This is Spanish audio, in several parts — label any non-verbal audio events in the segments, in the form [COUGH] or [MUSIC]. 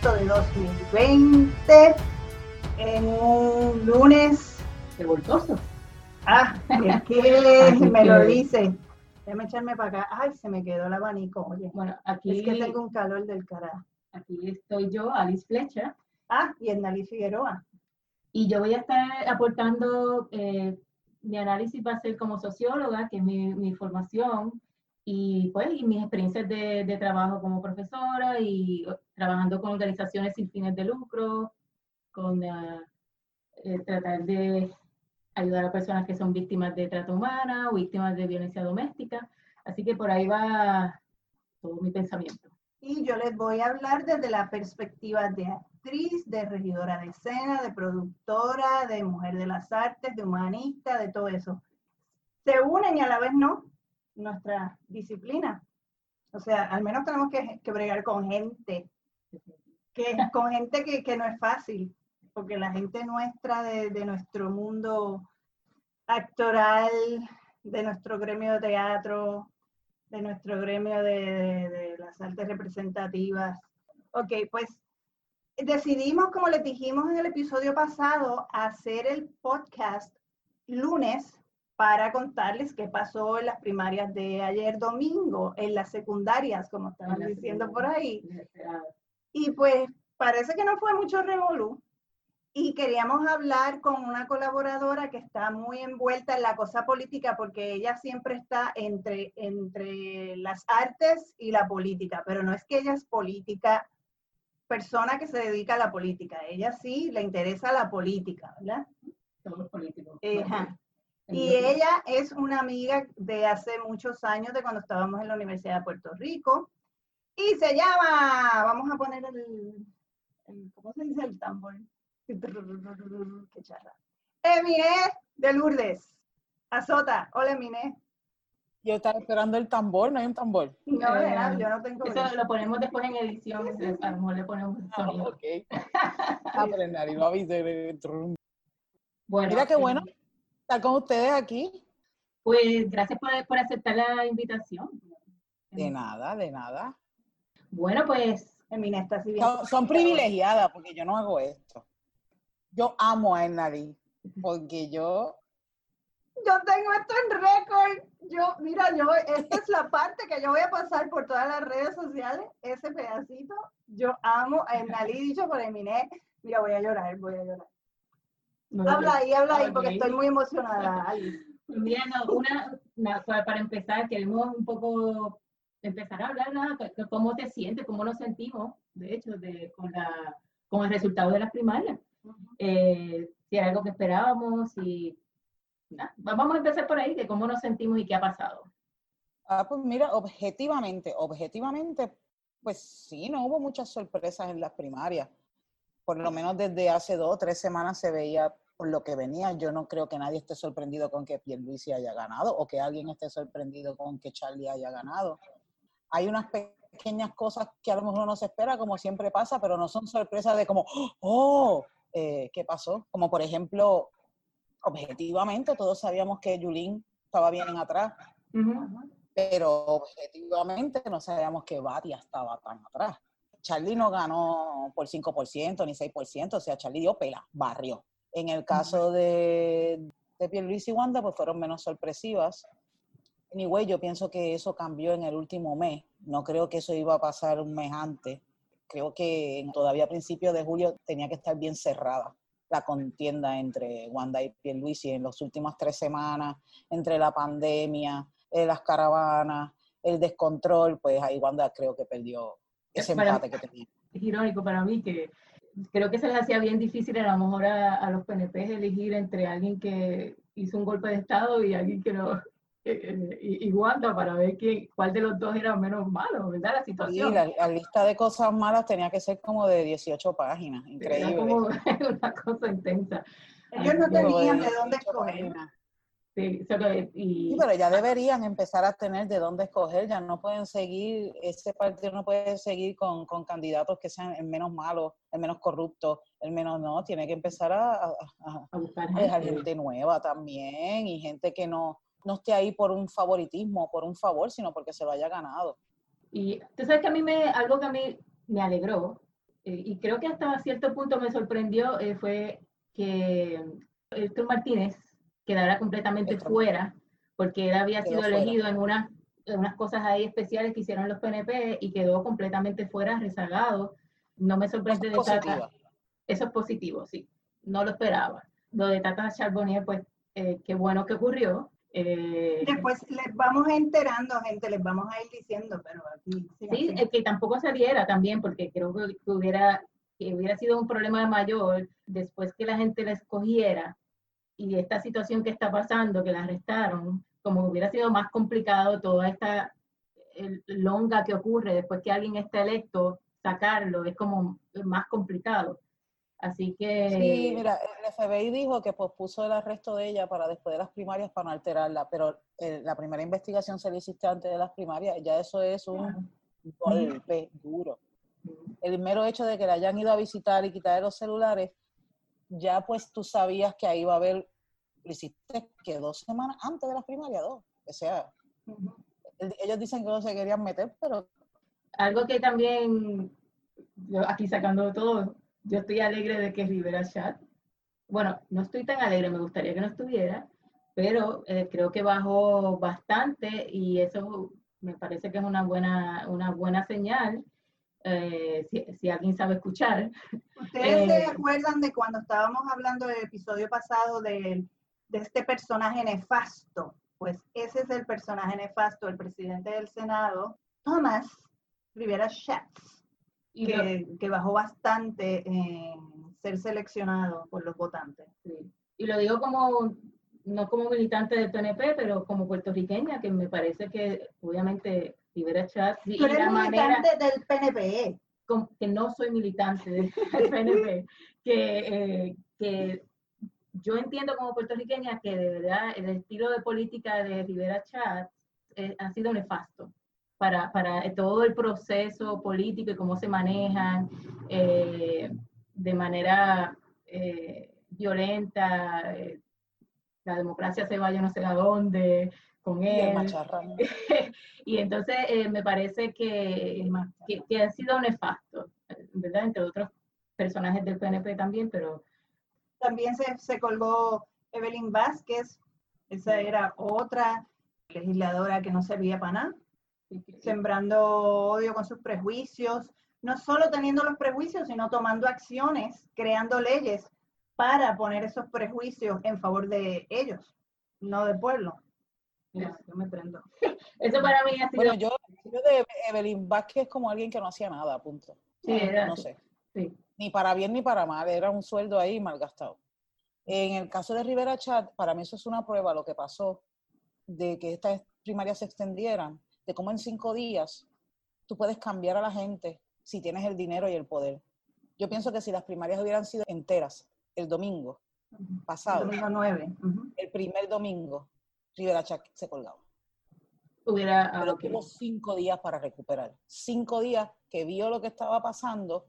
7 de agosto de 2020, en un lunes revoltoso. Ah, es que [LAUGHS] me lo dice. Déjame echarme para acá. Ay, se me quedó el abanico. Oye, Bueno, aquí, es que tengo un calor del carajo. aquí estoy yo, Alice Fletcher, Ah, y Endalí Figueroa. y yo voy a estar aportando, eh, mi análisis va a ser como socióloga, que es mi, mi formación, y pues y mis experiencias de, de trabajo como profesora y trabajando con organizaciones sin fines de lucro, con ah, eh, tratar de ayudar a personas que son víctimas de trata humana o víctimas de violencia doméstica. Así que por ahí va todo mi pensamiento. Y yo les voy a hablar desde la perspectiva de actriz, de regidora de escena, de productora, de mujer de las artes, de humanista, de todo eso. Se unen y a la vez no nuestra disciplina. O sea, al menos tenemos que, que bregar con gente, que, con gente que, que no es fácil, porque la gente nuestra de, de nuestro mundo actoral, de nuestro gremio de teatro, de nuestro gremio de, de- las artes representativas. Ok, pues decidimos, como les dijimos en el episodio pasado, hacer el podcast lunes para contarles qué pasó en las primarias de ayer domingo, en las secundarias, como estaban diciendo por ahí. Y pues parece que no fue mucho revolú. Y queríamos hablar con una colaboradora que está muy envuelta en la cosa política porque ella siempre está entre, entre las artes y la política, pero no es que ella es política, persona que se dedica a la política. Ella sí le interesa la política, ¿verdad? Somos políticos. Ajá. Y ella es una amiga de hace muchos años, de cuando estábamos en la Universidad de Puerto Rico. Y se llama, vamos a poner el, el- ¿cómo se dice el tambor? [LAUGHS] Qué charra. Eminé de Lourdes. Azota. Hola, Eminé. Yo estaba esperando el tambor, no hay un tambor. No, Eh, nena, yo no tengo Eso lo ponemos después en edición, a lo mejor le ponemos Ah, sonido. ok. [LAUGHS] Ah, pero el nariz lo avisé. Bueno, Mira qué eh, bueno estar con ustedes aquí. Pues gracias por, por aceptar la invitación. De nada, de nada. Bueno, pues Eminé está así bien. Son, son privilegiadas porque yo no hago esto. Yo amo a el nariz porque yo, Yo tengo esto en récord. Yo, mira, yo, esta es la parte que yo voy a pasar por todas las redes sociales, ese pedacito. Yo amo a Nalí dicho por Eminé. Mira, voy a llorar, voy a llorar. No, Habla ahí, habla ahí, porque estoy muy emocionada, Alice. Mira, no, una, para empezar, queremos un poco empezar a hablar c- cómo te sientes, cómo nos sentimos, de hecho, de, con, la, con el resultado de las primarias. Eh, si era algo que esperábamos, y va- vamos a empezar por ahí, de cómo nos sentimos y qué ha pasado. ah, pues mira, objetivamente, objetivamente, pues sí, no hubo muchas sorpresas en las primarias. Por lo menos desde hace dos o tres semanas se veía por lo que venía. Yo no creo que nadie esté sorprendido con que Pierluisi haya ganado o que alguien esté sorprendido con que Charlie haya ganado. Hay unas pequeñas cosas que a lo mejor no se espera, como siempre pasa, pero no son sorpresas de como, oh, eh, ¿qué pasó? Como por ejemplo, objetivamente todos sabíamos que Yulín estaba bien atrás, pero objetivamente no sabíamos que Batia estaba tan atrás. Charlie no ganó por 5% ni 6%, o sea, Charlie dio pela, barrió. En el caso de, de Pierluisi y Wanda, pues fueron menos sorpresivas. Anyway, yo pienso que eso cambió en el último mes. No creo que eso iba a pasar un mes antes. Creo que todavía a principios de julio tenía que estar bien cerrada la contienda entre Wanda y Pierluisi en las últimas tres semanas, entre la pandemia, eh, las caravanas, el descontrol, pues ahí Wanda creo que perdió ese Para- empate que tenía. Es irónico para mí que creo que se les hacía bien difícil a lo mejor a, a los PNP elegir entre alguien que hizo un golpe de Estado y alguien que no, eh, eh, y, y Wanda para ver quién, cuál de los dos era menos malo, ¿verdad? La Sí, situación. la, la lista de cosas malas tenía que ser como de 18 páginas, Era increíble. como [LAUGHS] una cosa intensa. Ellos no tenían de dónde 18 escoger. páginas. Sí, que- y, Sí, pero ya deberían empezar a tener de dónde escoger, ya no pueden seguir, ese partido no puede seguir con, con candidatos que sean el menos malos, el menos corrupto, el menos no, tiene que empezar a, a- a- a buscar gente. gente nueva también y gente que no, no esté ahí por un favoritismo, por un favor, sino porque se lo haya ganado. Y tú sabes que a mí me, algo que a mí me alegró eh, y creo que hasta cierto punto me sorprendió eh, fue que Héctor Martínez quedara completamente fuera, porque él había sido elegido en, una, unas cosas ahí especiales que hicieron los PNP y quedó completamente fuera, rezagado. No me sorprende de Tata. Eso es positivo, sí. No lo esperaba. Lo de Tata Charbonnier, pues, eh, qué bueno que ocurrió. Eh, Después les vamos enterando, gente, les vamos a ir diciendo, pero aquí... Sí, es que tampoco se viera también, porque creo que hubiera, que hubiera sido un problema mayor después que la gente la escogiera y esta situación que está pasando, que la arrestaron, como hubiera sido más complicado toda esta longa que ocurre después que alguien está electo, sacarlo es como más complicado. Así que... Sí, mira, el FBI dijo que pospuso el arresto de ella para después de las primarias para no alterarla, pero eh, la primera investigación se le hiciste antes de las primarias, ya eso es un golpe duro. El mero hecho de que la hayan ido a visitar y quitar los celulares, ya pues tú sabías que ahí iba a haber, lo hiciste que dos semanas antes de las primarias, dos. O sea, ellos dicen que no se querían meter, pero... Algo que también, yo aquí sacando todo, yo estoy alegre de que Rivera Chat, bueno, no estoy tan alegre, me gustaría que no estuviera, pero eh, creo que bajó bastante y eso me parece que es una buena, una buena señal. Eh, si, alguien sabe escuchar. ¿Ustedes se eh, acuerdan de cuando estábamos hablando del episodio pasado de, de este personaje nefasto? Pues ese es el personaje nefasto, el presidente del Senado, Thomas Rivera Schatz que, bajó bastante en ser seleccionado por los votantes. Y lo digo como, no como militante del PNP, pero como puertorriqueña, que me parece que obviamente Rivera Chat y, eres militante del PNP. que no soy militante del [LAUGHS] PNP, que, eh, que yo entiendo como puertorriqueña que de verdad el estilo de política de Rivera Chat eh, ha sido nefasto para, para todo el proceso político y cómo se manejan eh, de manera eh, violenta, eh, la democracia se vaya no sé a dónde con él. [LAUGHS] y entonces me parece que, que, que, ha sido nefasto, ¿verdad? Entre otros personajes del PNP también, pero... También se, se colgó Evelyn Vázquez, esa era otra legisladora que no servía para nada sembrando odio con sus prejuicios, no solo teniendo los prejuicios, sino tomando acciones, creando leyes para poner esos prejuicios en favor de ellos, no del pueblo. Yo me prendo. [LAUGHS] Eso para mí ha sido... Bueno, yo, de Evelyn Vázquez como alguien que no hacía nada, punto. Sí, era, no sé. Ni para bien ni para mal, era un sueldo ahí mal gastado. En el caso de Rivera Chat, para mí eso es una prueba, lo que pasó, de que estas primarias se extendieran, de cómo en cinco días tú puedes cambiar a la gente si tienes el dinero y el poder. Yo pienso que si las primarias hubieran sido enteras el domingo pasado, el, domingo 9. el primer domingo, Rivera Chac se colgaba. Hubiera, Pero tuvo cinco días para recuperar. Cinco días que vio lo que estaba pasando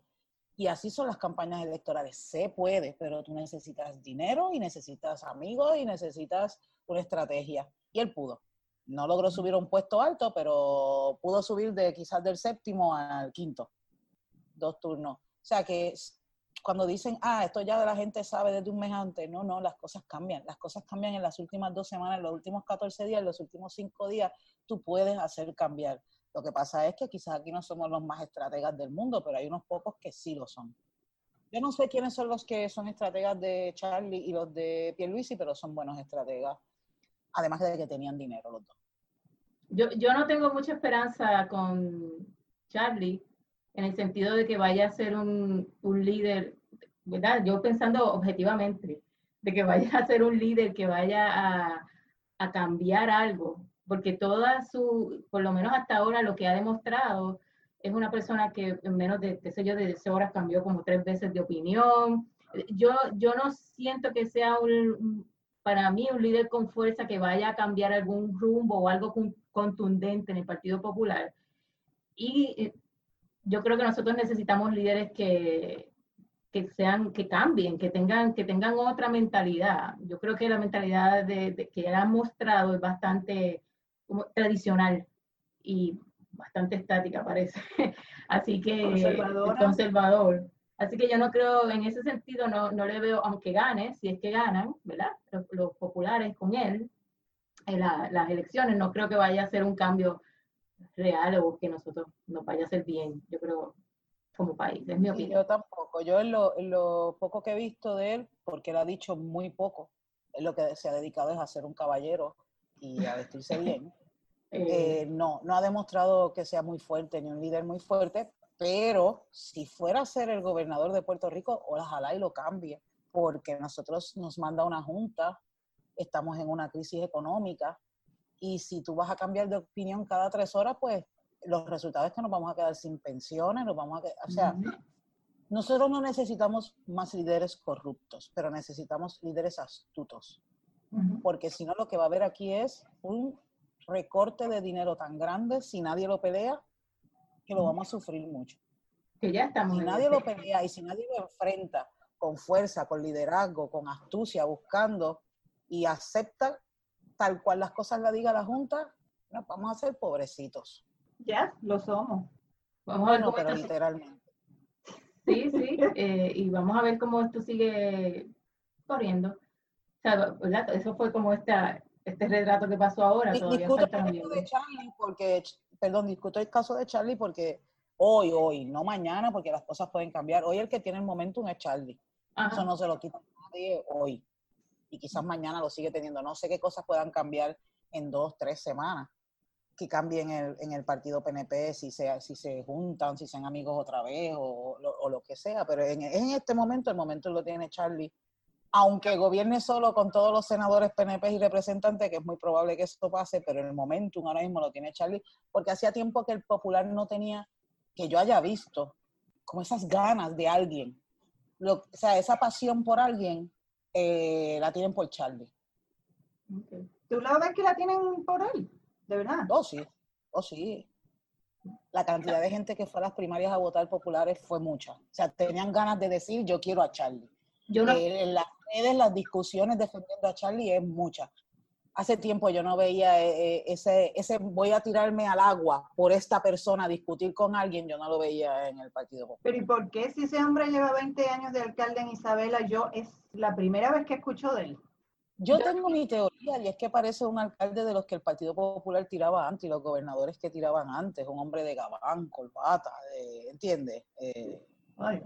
y así son las campañas electorales. Se puede, pero tú necesitas dinero y necesitas amigos y necesitas una estrategia. Y él pudo. No logró subir a un puesto alto, pero pudo subir de quizás del séptimo al quinto. Dos turnos. O sea que cuando dicen, ah, esto ya la gente sabe desde un mes antes, no, no, las cosas cambian. Las cosas cambian en las últimas dos semanas, en los últimos 14 días, en los últimos cinco días, tú puedes hacer cambiar. Lo que pasa es que quizás aquí no somos los más estrategas del mundo, pero hay unos pocos que sí lo son. Yo no sé quiénes son los que son estrategas de Charlie y los de Pierluisi, pero son buenos estrategas además de que tenían dinero los dos. Yo, yo no tengo mucha esperanza con Charlie en el sentido de que vaya a ser un, un líder, ¿verdad? Yo pensando objetivamente, de que vaya a ser un líder que vaya a, a cambiar algo, porque toda su, por lo menos hasta ahora, lo que ha demostrado es una persona que en menos de, qué sé yo, de horas cambió como tres veces de opinión. Yo, yo no siento que sea un, para mí un líder con fuerza que vaya a cambiar algún rumbo o algo contundente en el Partido Popular. Y eh, yo creo que nosotros necesitamos líderes que, que sean, que cambien, que tengan, que tengan otra mentalidad. Yo creo que la mentalidad de, que él ha mostrado es bastante tradicional y bastante estática parece. [LAUGHS] Así que conservador. Así que yo no creo, en ese sentido, no, no le veo, aunque gane, si es que ganan, ¿verdad? Los, los populares con él, en la- las elecciones, no creo que vaya a ser un cambio real o que nosotros nos vaya a hacer bien, yo creo, como país, es mi Sí, opinión. yo tampoco. Yo en lo, en lo poco que he visto de él, porque él ha dicho muy poco, él lo que se ha dedicado es a ser un caballero y a vestirse bien. [LAUGHS] Eh, Eh, no, no ha demostrado que sea muy fuerte ni un líder muy fuerte, pero si fuera a ser el gobernador de Puerto Rico, ojalá y lo cambie, porque nosotros nos manda una junta, estamos en una crisis económica, y si tú vas a cambiar de opinión cada tres horas, pues los resultados es que nos vamos a quedar sin pensiones, nos vamos a quedar, o sea, ujú. nosotros no necesitamos más líderes corruptos, pero necesitamos líderes astutos Ujú. porque si no lo que va a haber aquí es un recorte de dinero tan grande, si nadie lo pelea, que lo vamos a sufrir mucho. que ya estamos Si nadie lo pelea y si nadie lo enfrenta con fuerza, con liderazgo, con astucia, buscando y acepta tal cual las cosas la diga la Junta, nos vamos a hacer pobrecitos. Ya, lo somos. Vamos a ver pero literalmente. Sí, sí, eh, y vamos a ver cómo esto sigue corriendo. O sea, ¿verdad? Eso fue como esta, este retrato que pasó ahora, todavía Discuto el caso de Charlie porque, perdón, discuto el caso de Charlie porque hoy, hoy, no mañana, porque las cosas pueden cambiar. Hoy el que tiene el momentum es Charlie. Eso no se lo quita nadie hoy. Y quizás mañana lo sigue teniendo. No sé qué cosas puedan cambiar en dos, tres semanas. Que cambie en el, en el partido PNP, si se, si se juntan, si sean amigos otra vez o, lo- o lo que sea. Pero en, en este momento, el momento lo tiene Charlie. Aunque gobierne solo con todos los senadores PNP y representantes, que es muy probable que esto pase, pero en el momento ahora mismo lo tiene Charlie, porque hacía tiempo que el popular no tenía, que yo haya visto, como esas ganas de alguien lo- o sea, esa pasión por alguien eh, la tienen por Charlie. Ok. ¿Tú la ves que la tienen por él? De verdad. Oh, sí, oh, sí. La cantidad de gente que fue a las primarias a votar populares fue mucha. O sea, tenían ganas de decir, yo quiero a Charlie. Yo no, Eh, en las redes, las discusiones defendiendo a Charlie es mucha. Hace tiempo yo no veía eh, eh, ese, ese voy a tirarme al agua por esta persona, discutir con alguien, yo no lo veía en el Partido Popular. Pero ¿y por qué si ese hombre lleva 20 años de alcalde en Isabela, yo es la primera vez que escucho de él? Yo Yo- tengo mi teoría y es que parece un alcalde de los que el Partido Popular tiraba antes y los gobernadores que tiraban antes, un hombre de gabán, corbata, de- ¿entiendes? Eh, Ay,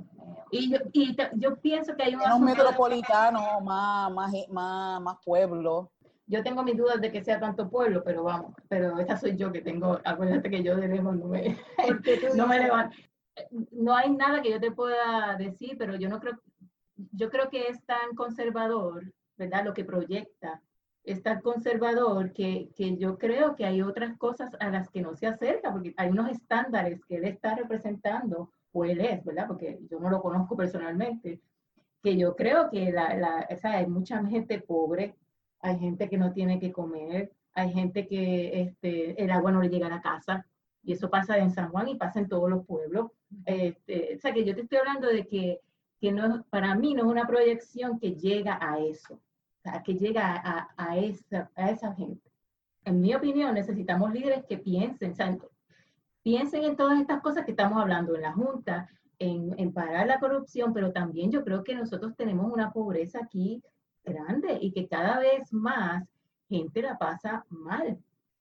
y yo, y ta- yo pienso que hay un de- metropolitano, más, más, más, más pueblo. Yo tengo mis dudas de que sea tanto pueblo, pero vamos, pero esa soy yo que tengo, acuérdate que yo de lejos no me, [LAUGHS] no me levanto. No hay nada que yo te pueda decir, pero yo no creo, yo creo que es tan conservador, ¿verdad? Lo que proyecta es tan conservador que, que yo creo que hay otras cosas a las que no se acerca, porque hay unos estándares que él está representando, o él es, ¿verdad? Porque yo no lo conozco personalmente, que yo creo que la, la, o sea, hay mucha gente pobre, hay gente que no tiene que comer, hay gente que este, el agua no le llega a la casa, y eso pasa en San Juan y pasa en todos los pueblos. Este, o sea, que yo te estoy hablando de que, que no, para mí no es una proyección que llega a eso, o sea, que llega a, a, esa, a esa gente. En mi opinión, necesitamos líderes que piensen, o sea, piensen en todas estas cosas que estamos hablando en la Junta, en, en parar la corrupción, pero también yo creo que nosotros tenemos una pobreza aquí grande y que cada vez más gente la pasa mal.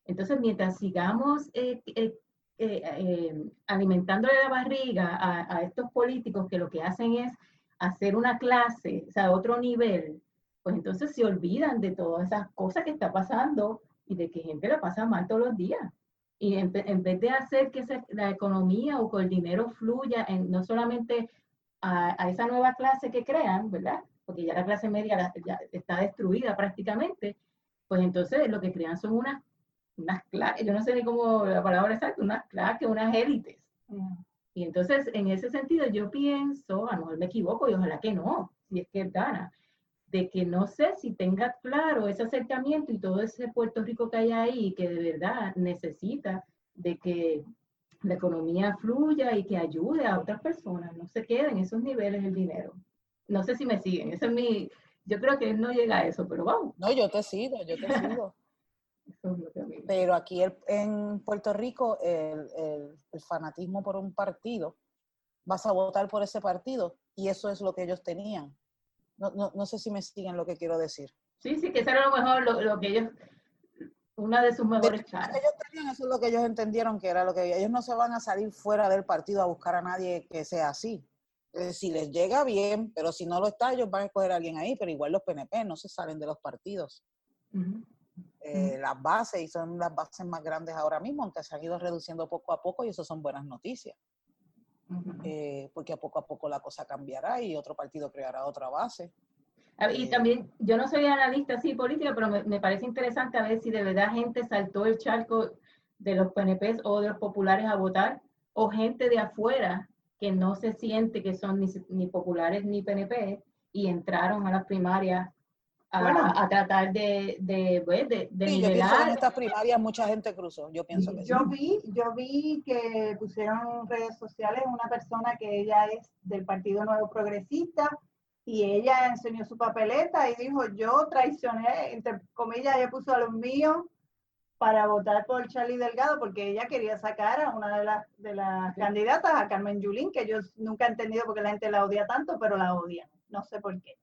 Entonces, mientras sigamos eh, eh, eh, alimentándole la barriga a, estos políticos que lo que hacen es hacer una clase, o sea, otro nivel, pues entonces se olvidan de todas esas cosas que está pasando y de que gente la pasa mal todos los días. Y en, vez de hacer que la economía o que el dinero fluya en, no solamente a, a, esa nueva clase que crean, ¿verdad? Porque ya la clase media la, ya está destruida prácticamente, pues entonces lo que crean son unas unas claques, yo no sé ni cómo la palabra exacta, unas claques, unas élites. Mm. Y entonces, en ese sentido, yo pienso, a lo mejor me equivoco y ojalá que no, si es que él gana, de que no sé si tenga claro ese acercamiento y todo ese Puerto Rico que hay ahí, que de verdad necesita de que la economía fluya y que ayude a otras personas, no se quede en esos niveles el dinero. No sé si me siguen, ese es mi, yo creo que él no llega a eso, pero vamos. No, yo te sigo, yo te sigo. [LAUGHS] Pero aquí en Puerto Rico el, el, fanatismo por un partido, vas a votar por ese partido y eso es lo que ellos tenían. No, no, no sé si me siguen lo que quiero decir. Sí, sí, que eso era lo mejor, lo, lo que ellos, una de sus mejores caras. Ellos tenían, eso es lo que ellos entendieron que era lo que ellos no se van a salir fuera del partido a buscar a nadie que sea así. Eh, si les llega bien, pero si no lo está, ellos van a escoger a alguien ahí, pero igual los PNP no se salen de los partidos. Eh, las bases, y son las bases más grandes ahora mismo, aunque se han ido reduciendo poco a poco, y eso son buenas noticias. Eh, porque a poco a poco la cosa cambiará y otro partido creará otra base. Y también, yo no soy analista así política, pero me, me, parece interesante a ver si de verdad gente saltó el charco de los PNP o de los populares a votar, o gente de afuera que no se siente que son ni, populares ni PNP y entraron a las primarias a, tratar de, de, pues, de, nivelar. en estas primarias mucha gente cruzó, yo pienso que yo Vi, yo vi que pusieron en redes sociales una persona que ella es del Partido Nuevo Progresista y ella enseñó su papeleta y dijo, yo traicioné, entre comillas, ella puso a los míos para votar por Charlie Delgado porque ella quería sacar a una de las, de las candidatas, a Carmen Yulín, que yo nunca he entendido porque la gente la odia tanto, pero la odia. No sé por qué.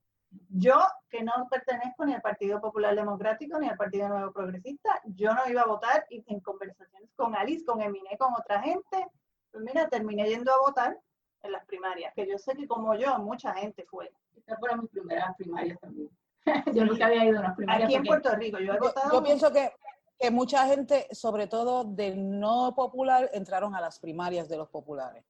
Yo, que no pertenezco ni al Partido Popular Democrático ni al Partido Nuevo Progresista, yo no iba a votar y en conversaciones con Alice, con Emine, con otra gente, pues mira, terminé yendo a votar en las primarias, que yo sé que como yo, mucha gente fue. Estas fueron mis primeras primarias también. [LAUGHS] yo nunca había ido a unas primarias. Aquí en Puerto Rico, yo he votado. Yo pienso que que mucha gente, sobre todo del no popular, entraron a las primarias de los populares.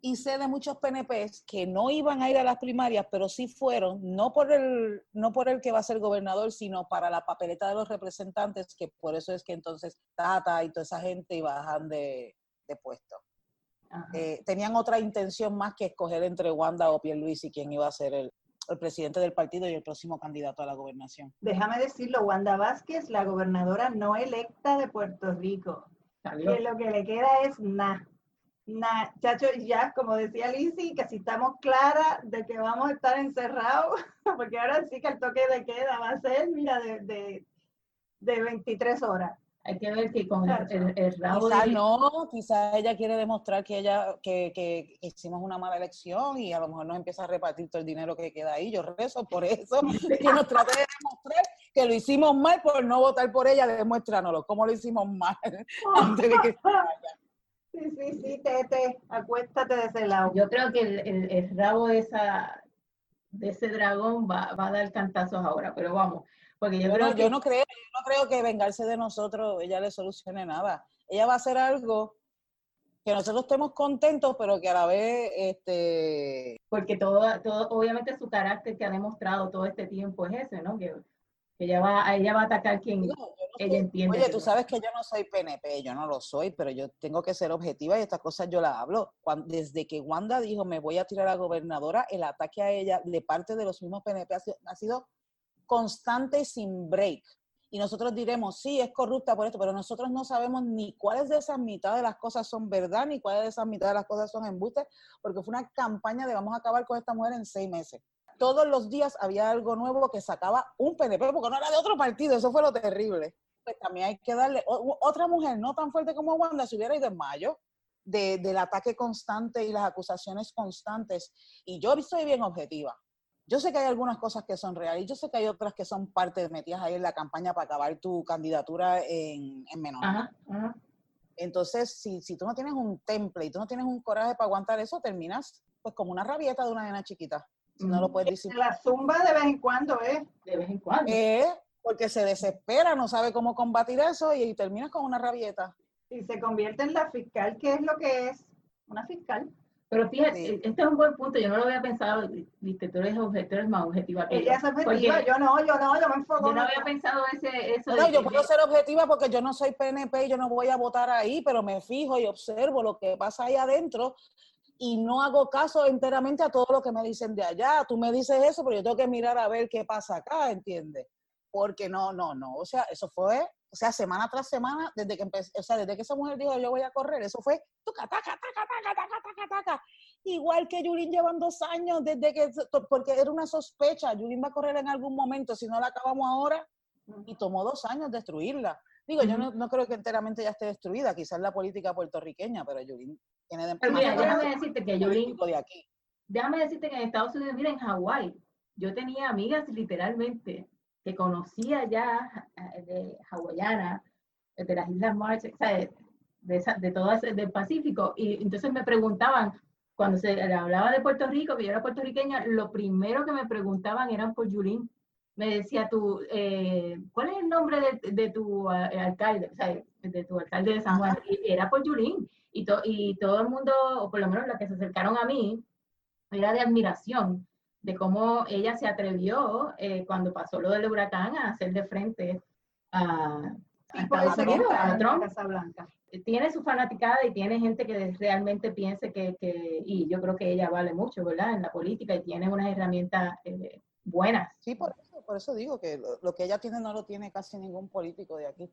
Y sé de muchos PNPs que no iban a ir a las primarias, pero sí fueron, no por el, no por el que va a ser gobernador, sino para la papeleta de los representantes, que por eso es que entonces Tata y toda esa gente bajan de, de puesto. Eh, tenían otra intención más que escoger entre Wanda o Pierluisi quién iba a ser el, el presidente del partido y el próximo candidato a la gobernación. Déjame decirlo, Wanda Vázquez, la gobernadora no electa de Puerto Rico. Que lo que le queda es nada. Nah, chacho, ya, como decía Lizzy, que si estamos claras de que vamos a estar encerrados, [LAUGHS] porque ahora sí que el toque de queda va a ser, mira, de, de, de 23 horas. Hay que ver que con el, el, rabo quizá no, quizás ella quiere demostrar que ella que, que, hicimos una mala elección y a lo mejor nos empieza a repartir todo el dinero que queda ahí. Yo rezo por eso, [LAUGHS] que nos trate de demostrar que lo hicimos mal por no votar por ella, demuéstranoslo, cómo lo hicimos mal [LAUGHS] antes de que se vaya. [LAUGHS] Sí, sí, sí, Tete, acuéstate de ese lado. Yo creo que el, el, rabo de esa de ese dragón va, va a dar cantazos ahora, pero vamos. Porque yo, creo yo no creo, no creo que vengarse de nosotros ella le solucione nada. Ella va a hacer algo que nosotros estemos contentos, pero que a la vez, este... Porque todo, todo, obviamente su carácter que ha demostrado todo este tiempo es ese, ¿no? Que, ella va, ella va a atacar quien ella entiende. Oye, tú sabes que yo no soy PNP, yo no lo soy, pero yo tengo que ser objetiva y estas cosas yo las hablo. desde que Wanda dijo me voy a tirar a la gobernadora, el ataque a ella de parte de los mismos PNP ha sido constante sin break. Y nosotros diremos, sí, es corrupta por esto, pero nosotros no sabemos ni cuáles de esas mitades de las cosas son verdad, ni cuáles de esas mitades de las cosas son embustes, porque fue una campaña de vamos a acabar con esta mujer en seis meses. Todos los días había algo nuevo que sacaba un PNP, porque no era de otro partido, eso fue lo terrible. Pues también hay que darle, otra mujer no tan fuerte como Wanda, si hubiera ido en mayo, de, del ataque constante y las acusaciones constantes. Y yo estoy bien objetiva. Yo sé que hay algunas cosas que son reales yo sé que hay otras que son parte de metidas ahí en la campaña para acabar tu candidatura en, en menor. Entonces, si, si tú no tienes un temple y tú no tienes un coraje para aguantar eso, terminas pues como una rabieta de una nena chiquita. Si no lo puedes decir. La zumba de vez en cuando, ¿eh? De vez en cuando. Eh, porque se desespera, no sabe cómo combatir eso y, y terminas con una rabieta. Y se convierte en la fiscal, que es lo que es una fiscal. Pero fíjate, este es un buen punto, yo no lo había pensado, viste, tú eres, eres más objetiva que Ella es objetiva, yo no, yo no, yo me enfoco. Yo no había pensado ese, eso. No, yo puedo ser objetiva porque yo no soy PNP y yo no voy a votar ahí, pero me fijo y observo lo que pasa ahí adentro y no hago caso enteramente a todo lo que me dicen de allá. Tú me dices eso, pero yo tengo que mirar a ver qué pasa acá, ¿entiendes? Porque no, no, no, o sea, eso fue o sea, semana tras semana, desde que empecé, o sea, desde que esa mujer dijo yo voy a correr, eso fue taca, taca, taca, taca, Igual que Yulín llevan dos años desde que, porque era una sospecha, Yulín va a correr en algún momento, si no la acabamos ahora, y tomó dos años destruirla. Digo, yo no, creo que enteramente ya esté destruida, quizás la política puertorriqueña, pero Yulín tiene de pero mira, déjame decirte que Yulín, de aquí. déjame decirte que en Estados Unidos, mira, en Hawái, yo tenía amigas literalmente que conocía ya eh, de hawaiana, de las Islas Marshall, de, de todo ese, del Pacífico, y entonces me preguntaban, cuando se hablaba de Puerto Rico, que yo era puertorriqueña, lo primero que me preguntaban eran por Yulín. Me decía tú, eh, ¿cuál es el nombre de, tu eh, alcalde? O sea, de tu alcalde de San Juan. Y era por Yulín. Y, y todo el mundo, o por lo menos los que se acercaron a mí, era de admiración de cómo ella se atrevió eh, cuando pasó lo del huracán a hacer de frente a, a Estados Unidos, a Trump. Blanca tiene su fanaticada y tiene gente que realmente piense que, que, y yo creo que ella vale mucho, ¿verdad? En la política y tiene unas herramientas eh, buenas. Sí, por eso, por eso digo que lo, que ella tiene no lo tiene casi ningún político de aquí.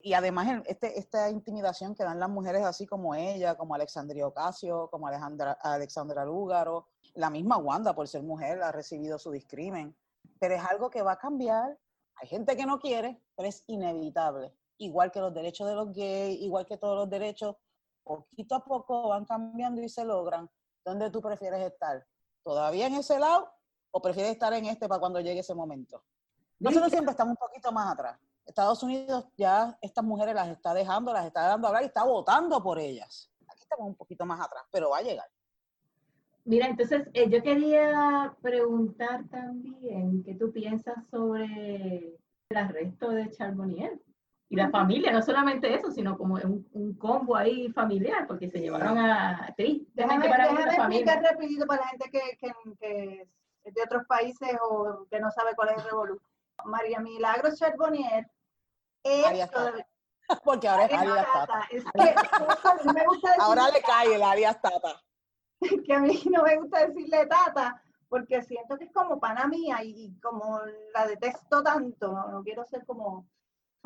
Y además este, esta intimidación que dan las mujeres así como ella, como Alexandria Ocasio, como Alejandra, Alexandra Lúgaro, la misma Wanda por ser mujer ha recibido su discrimen, pero es algo que va a cambiar. Hay gente que no quiere, pero es inevitable igual que los derechos de los gays, igual que todos los derechos, poquito a poco van cambiando y se logran. ¿Dónde tú prefieres estar? ¿Todavía en ese lado o prefieres estar en este para cuando llegue ese momento? Nosotros siempre estamos un poquito más atrás. Estados Unidos ya estas mujeres las está dejando, las está dando a hablar y está votando por ellas. Aquí estamos un poquito más atrás, pero va a llegar. Mira, entonces eh, yo quería preguntar también qué tú piensas sobre el arresto de Charbonnier y la familia, no solamente eso, sino como un, un combo ahí familiar, porque se llevaron a Déjame, déjame explicar rapidito para la gente que, que, que, es de otros países o que no sabe cuál es el revolú. María Milagros Charbonnier es... [LAUGHS] Porque ahora es Arias Tata. Es que, me gusta ahora le cae el Arias Tata. [LAUGHS] Que a mí no me gusta decirle Tata, porque siento que es como pana mía y como la detesto tanto, no quiero ser como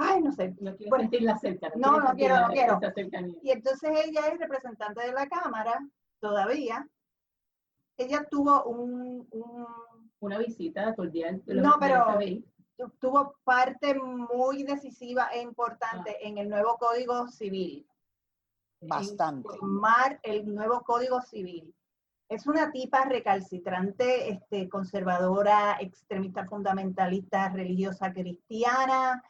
ay, no sé. No quiero sentirla cerca. No, no, quiero, no quiero. Y entonces ella es representante de la Cámara, todavía. Ella tuvo un... Una visita cordial. no, pero tuvo parte muy decisiva e importante ah. en el nuevo Código Civil. Bastante. Formar el nuevo Código Civil. Es una tipa recalcitrante, este, conservadora, extremista fundamentalista, religiosa cristiana,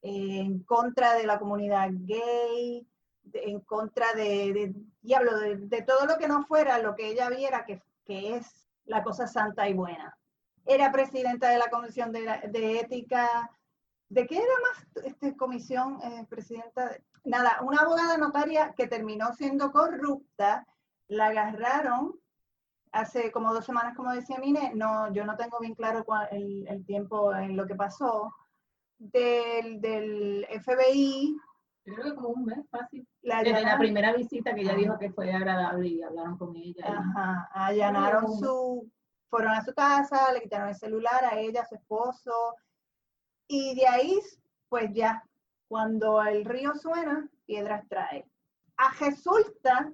en contra de la comunidad gay, en contra de, diablo, de, todo lo que no fuera lo que ella viera que, que es la cosa santa y buena. Era presidenta de la Comisión de, Ética. ¿De qué era más esta comisión, eh, presidenta? Nada, una abogada notaria que terminó siendo corrupta, la agarraron hace como dos semanas, como decía Mine, no, yo no tengo bien claro el, el tiempo en lo que pasó, del, del FBI. Creo que como un mes fácil. La Desde la primera visita que ella dijo que fue agradable y hablaron con ella. Ajá, allanaron su, fueron a su casa, le quitaron el celular a ella, a su esposo, y de ahí, pues ya, cuando el río suena, piedras trae. A resulta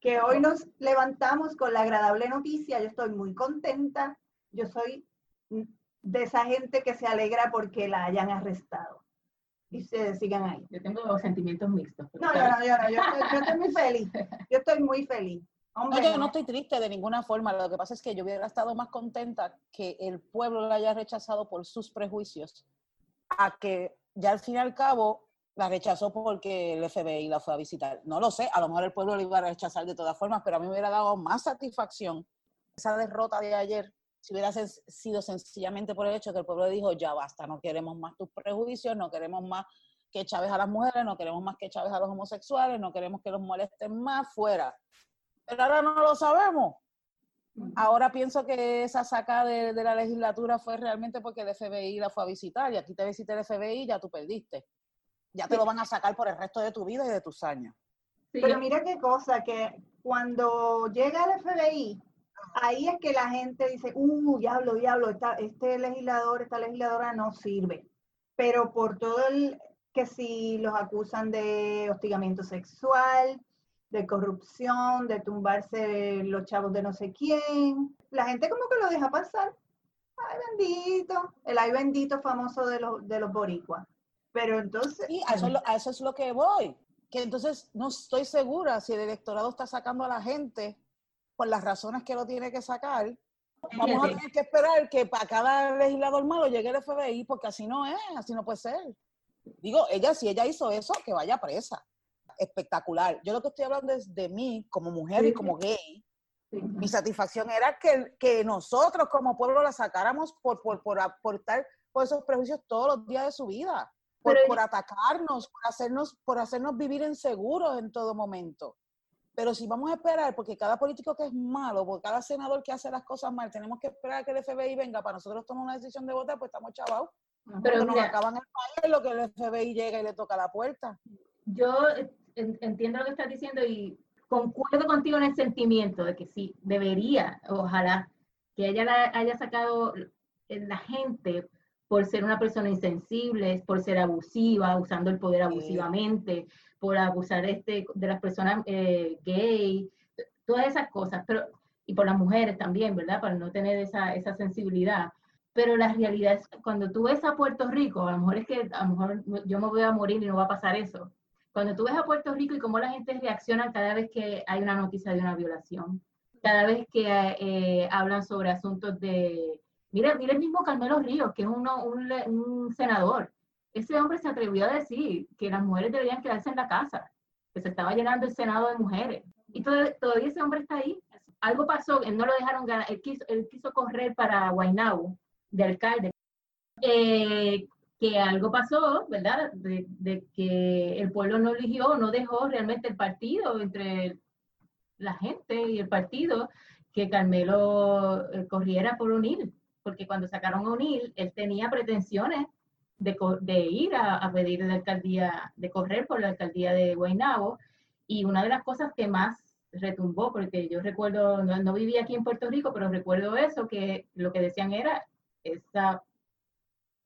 que hoy nos levantamos con la agradable noticia, yo estoy muy contenta, yo soy de esa gente que se alegra porque la hayan arrestado. Y se sigan ahí. Yo tengo sentimientos mixtos. No, no, no, yo, no yo, estoy, muy feliz. Yo estoy muy feliz. no, yo no estoy triste de ninguna forma. Lo que pasa es que yo hubiera estado más contenta que el pueblo la haya rechazado por sus prejuicios, a que ya al fin y al cabo la rechazó porque el FBI la fue a visitar. No lo sé, a lo mejor el pueblo la iba a rechazar de todas formas, pero a mí me hubiera dado más satisfacción esa derrota de ayer si hubiera sido sencillamente por el hecho que el pueblo dijo, ya basta, no queremos más tus prejuicios, no queremos más que chaves a las mujeres, no queremos más que chaves a los homosexuales, no queremos que los molesten más, fuera. Pero ahora no lo sabemos. Ahora pienso que esa saca de, la legislatura fue realmente porque el FBI la fue a visitar y aquí te visita el FBI y ya tú perdiste. Ya te lo van a sacar por el resto de tu vida y de tus años. Pero mira qué cosa, que cuando llega el FBI, ahí es que la gente dice, uh, diablo, diablo, este legislador, esta legisladora no sirve. Pero por todo el que si los acusan de hostigamiento sexual, de corrupción, de tumbarse los chavos de no sé quién, la gente como que lo deja pasar. ay bendito, el ay bendito famoso de los, de los boricuas. Pero entonces... Y a eso, es lo- a eso es lo que voy. Que entonces no estoy segura si el electorado está sacando a la gente por las razones que lo tiene que sacar. Vamos a tener que esperar que para cada legislador malo llegue el FBI, porque así no es, así no puede ser. Digo, ella, si ella hizo eso, que vaya presa. Espectacular. Yo lo que estoy hablando es de mí como mujer y como gay. Mi satisfacción era que, que nosotros como pueblo la sacáramos por, por, por aportar por esos prejuicios todos los días de su vida, por, Pero- por atacarnos, por hacernos, por hacernos vivir inseguros en todo momento. Pero si vamos a esperar, porque cada político que es malo, por cada senador que hace las cosas mal, tenemos que esperar a que el FBI venga para nosotros tomar una decisión de votar, pues estamos chavados. Pero Cuando nos acaban el país, lo que el FBI llega y le toca la puerta. yo entiendo lo que estás diciendo y concuerdo contigo en el sentimiento de que sí, debería, ojalá, que ella la haya sacado la gente por ser una persona insensible, por ser abusiva, usando el poder abusivamente, por abusar este, de las personas eh, gay, todas esas cosas, pero y por las mujeres también, ¿verdad? Para no tener esa, esa sensibilidad. Pero la realidad es, cuando tú ves a Puerto Rico, a lo mejor es que a lo mejor yo me voy a morir y no va a pasar eso. Cuando tú ves a Puerto Rico y cómo la gente reacciona cada vez que hay una noticia de una violación, cada vez que eh, hablan sobre asuntos de... Mira, mira el mismo Carmelo Ríos, que es uno, un, un senador. Ese hombre se atrevió a decir que las mujeres deberían quedarse en la casa, que se estaba llenando el Senado de mujeres. Y todo- todavía ese hombre está ahí. Algo pasó, él no lo dejaron ganar, él quiso, él quiso correr para Guaynabo, de alcalde. Eh, que algo pasó, ¿verdad? De, que el pueblo no eligió, no dejó realmente el partido entre la gente y el partido que Carmelo eh, corriera por O'Neill, porque cuando sacaron a O'Neill, él tenía pretensiones de, ir a, a pedir la alcaldía, de correr por la alcaldía de Guaynabo, y una de las cosas que más retumbó, porque yo recuerdo, no, no vivía aquí en Puerto Rico, pero recuerdo eso, que lo que decían era esa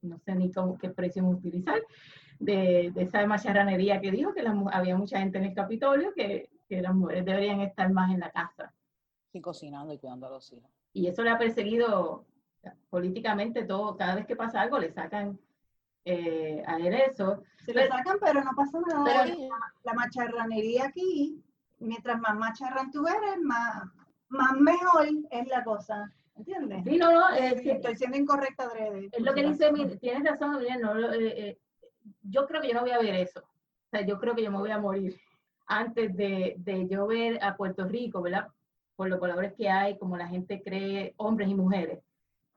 no sé ni cómo, qué expresión utilizar, de, de esa macharranería que dijo que había mucha gente en el Capitolio que, que las mujeres deberían estar más en la casa. Y cocinando y cuidando a los hijos. Y eso le ha perseguido políticamente todo, cada vez que pasa algo le sacan eh, a él eso. Se lo sacan, pero no pasa nada. Pero- la macharranería aquí, mientras más macharrán tú eres, más, más mejor es la cosa. ¿Entiendes? Sí, no, no, Sí, sí, estoy siendo incorrecta, Adrede. es lo que dice, tienes razón, Miriam, no, eh, eh, yo creo que yo no voy a ver eso. O sea, yo creo que yo me voy a morir antes de, de yo ver a Puerto Rico, ¿verdad? Por los valores que hay, como la gente cree, hombres y mujeres,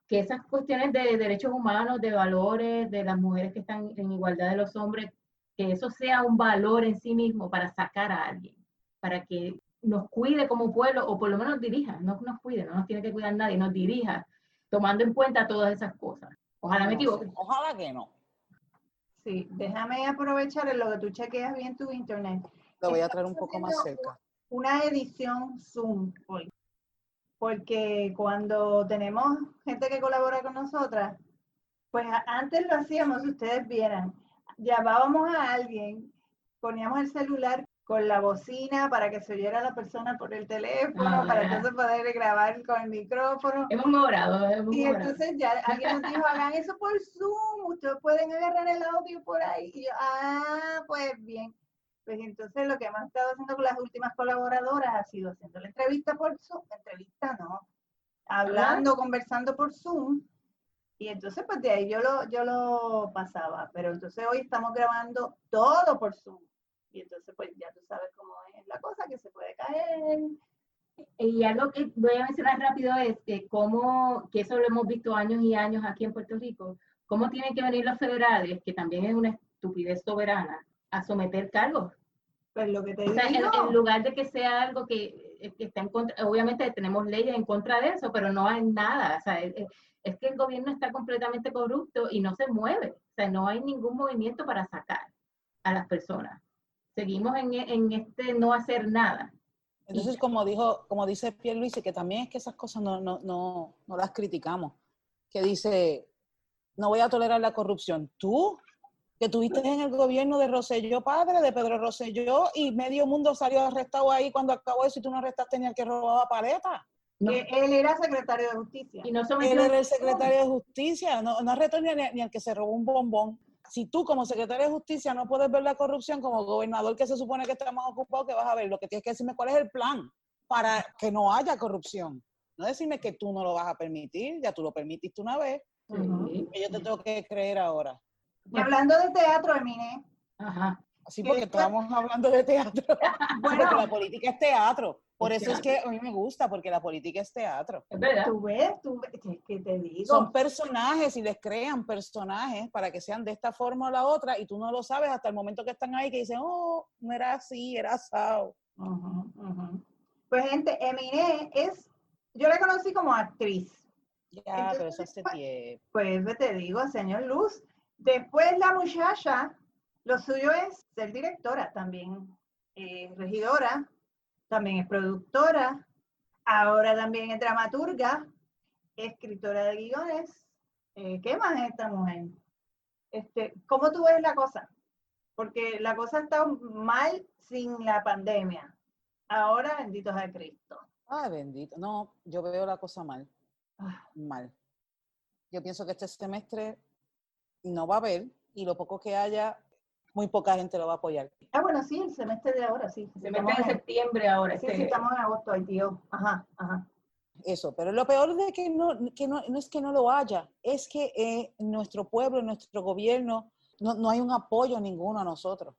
que esas cuestiones de derechos humanos, de valores, de las mujeres que están en igualdad de los hombres, que eso sea un valor en sí mismo para sacar a alguien, para que nos cuide como pueblo, o por lo menos dirija, no nos cuide, no nos tiene que cuidar nadie, nos dirija, tomando en cuenta todas esas cosas. Ojalá me No sé, equivoque. Ojalá que no. Sí, déjame aprovechar en lo que tú chequeas bien tu internet. Lo voy a traer un poco más cerca. Una edición Zoom hoy. Porque cuando tenemos gente que colabora con nosotras, pues antes lo hacíamos, si ustedes vieran, llamábamos a alguien, poníamos el celular con la bocina para que se oyera la persona por el teléfono, Ah, para entonces poder grabar con el micrófono. Hemos mejorado, hemos Y entonces ya alguien nos dijo, hagan eso por Zoom, ustedes pueden agarrar el audio por ahí. Y yo, ah, pues bien. Pues entonces lo que hemos estado haciendo con las últimas colaboradoras ha sido haciendo la entrevista por Zoom, entrevista no, hablando, conversando por Zoom. Y entonces pues de ahí yo lo, yo lo pasaba. Pero entonces hoy estamos grabando todo por Zoom. Y entonces pues ya tú sabes cómo es la cosa, que se puede caer. Y algo que voy a mencionar rápido es que como, que eso lo hemos visto años y años aquí en Puerto Rico, cómo tienen que venir los federales, que también es una estupidez soberana, a someter cargos. Pues lo que te O sea, en, digo. en lugar de que sea algo que, eh, que está en contra, obviamente tenemos leyes en contra de eso, pero no hay nada. O sea, es que el gobierno está completamente corrupto y no se mueve. O sea, no hay ningún movimiento para sacar a las personas. Seguimos en, en este no hacer nada. Entonces, como dijo, como dice Pierluisi, que también es que esas cosas no, no, no, no las criticamos, que dice, no voy a tolerar la corrupción. Tú, que tuviste en el gobierno de Rosselló padre, de Pedro Rosselló, y medio mundo salió arrestado ahí cuando acabó eso y tú no arrestaste ni al que robaba paleta. Que él era secretario de justicia. Y no Él era el secretario de justicia, no, no retorna ni, ni al que se robó un bombón. Si tú como secretario de justicia no puedes ver la corrupción como gobernador que se supone que está más ocupado, que vas a ver, lo que tienes que decirme cuál es el plan para que no haya corrupción. No decirme que tú no lo vas a permitir, ya tú lo permitiste una vez, Sí. que yo te tengo que creer ahora. Y hablando de teatro, Emine, Ajá. Así ¿Qué porque estamos hablando de teatro. [LAUGHS] porque bueno, la política es teatro. Por Es eso es que a mí me gusta, porque la política es teatro. Es verdad. tú ves, tú ves, es que te digo. Son personajes y les crean personajes para que sean de esta forma o la otra y tú no lo sabes hasta el momento que están ahí que dicen, oh, no era así, era asado. Pues gente, Emine es, yo la conocí como actriz. Ya, pero eso hace pues, tiempo. Pues te digo, señor Luz. Después la muchacha, lo suyo es ser directora también, eh, regidora, también es productora, ahora también es dramaturga, escritora de guiones. Eh, ¿Qué más es esta mujer? Este, ¿Cómo tú ves la cosa? Porque la cosa está mal sin la pandemia. Ahora, bendito sea Cristo. Ay, bendito. No, yo veo la cosa mal, Ah, mal. Yo pienso que este semestre no va a haber y lo poco que haya, muy poca gente lo va a apoyar. Ah, bueno, sí, el semestre de ahora, sí. Se Estamos mete en en- septiembre ahora. Sí, este- sí, estamos en agosto, ay, tío. Ajá, ajá. Eso, pero lo peor de que no, que no, no es que no lo haya, es que eh, nuestro pueblo, nuestro gobierno, no, no hay un apoyo ninguno a nosotros.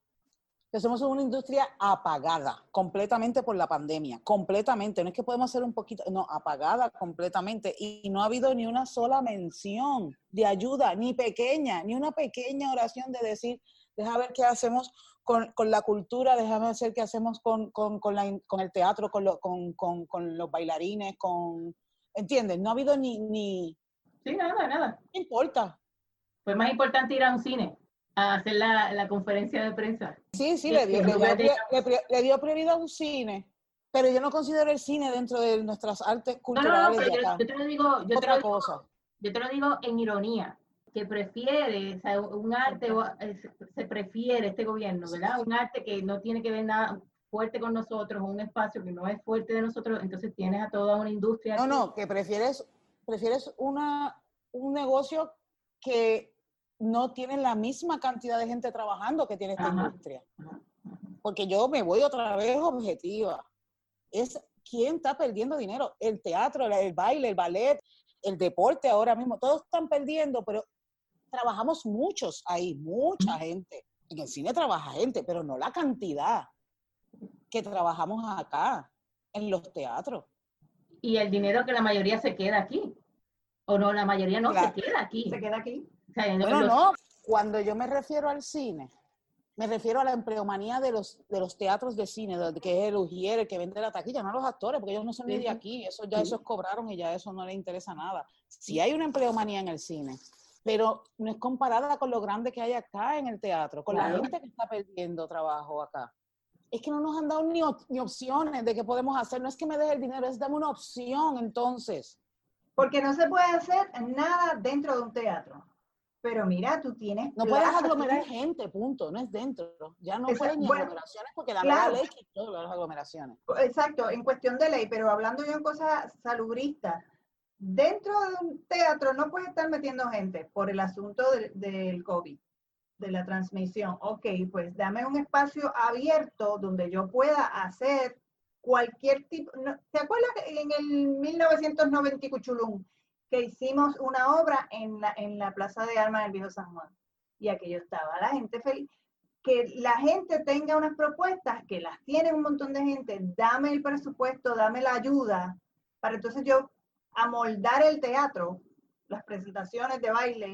Que somos una industria apagada completamente por la pandemia, completamente. No es que podemos hacer un poquito, no, apagada completamente. Y no ha habido ni una sola mención de ayuda, ni pequeña, ni una pequeña oración de decir, deja ver qué hacemos con, con la cultura, déjame ver qué hacemos con, con, con, la el teatro, con, lo- con, los bailarines, con... ¿Entiendes? No ha habido ni... ni Sí, nada, nada. no importa. Fue más importante ir a un cine a hacer la, la conferencia de prensa. Sí, sí, le dio, le, dio, le le dio prioridad a un cine, pero yo no considero el cine dentro de nuestras artes No, no, no, culturales pero de yo, acá. yo te lo digo, yo te Otra lo digo, cosa. yo te lo digo en ironía, que prefiere, o sea, un arte, se- prefiere este gobierno, ¿verdad? Un arte que no tiene que ver nada fuerte con nosotros, un espacio que no es fuerte de nosotros, entonces tienes a toda una industria. No, no, que prefieres, prefieres una, un negocio que no tiene la misma cantidad de gente trabajando que tiene esta Ajá. industria. Ajá, Porque yo me voy otra vez objetiva. Es quién está perdiendo dinero. El teatro, el, el baile, el ballet, el deporte ahora mismo, todos están perdiendo, pero trabajamos muchos ahí, mucha gente. En el cine trabaja gente, pero no la cantidad que trabajamos acá, en los teatros. Y el dinero que la mayoría se queda aquí. O no, la mayoría no Claro. se queda aquí. Se queda aquí. O sea, en Bueno, los- no, cuando yo me refiero al cine, me refiero a la empleomanía de los, de los teatros de cine, de- que es el ujier, el que vende la taquilla, no los actores, porque ellos no son ni de aquí, eso ya Sí. esos cobraron y ya eso no les interesa nada. Sí hay una empleomanía en el cine, pero no es comparada con lo grande que hay acá en el teatro, con Claro. la gente que está perdiendo trabajo acá. Es que no nos han dado ni, op- ni opciones de qué podemos hacer, no es que me deje el dinero, es dame una opción entonces. Porque no se puede hacer nada dentro de un teatro. Pero mira, tú tienes. No puedes aglomerar tienes- gente, punto, no es dentro. Ya no Esa- pueden ni bueno, aglomeraciones porque la claro. ley quitó las aglomeraciones. Exacto, en cuestión de ley, pero hablando yo en cosas salubristas, dentro de un teatro no puedes estar metiendo gente por el asunto del, COVID, de la transmisión. Ok, pues dame un espacio abierto donde yo pueda hacer cualquier tipo. ¿Te acuerdas que en el 1990 y Cuchulún que hicimos una obra en la, en la Plaza de Armas del Viejo San Juan? Y aquello estaba la gente feliz que la gente tenga unas propuestas, que las tiene un montón de gente, dame el presupuesto, dame la ayuda, para entonces yo amoldar el teatro, las presentaciones de baile,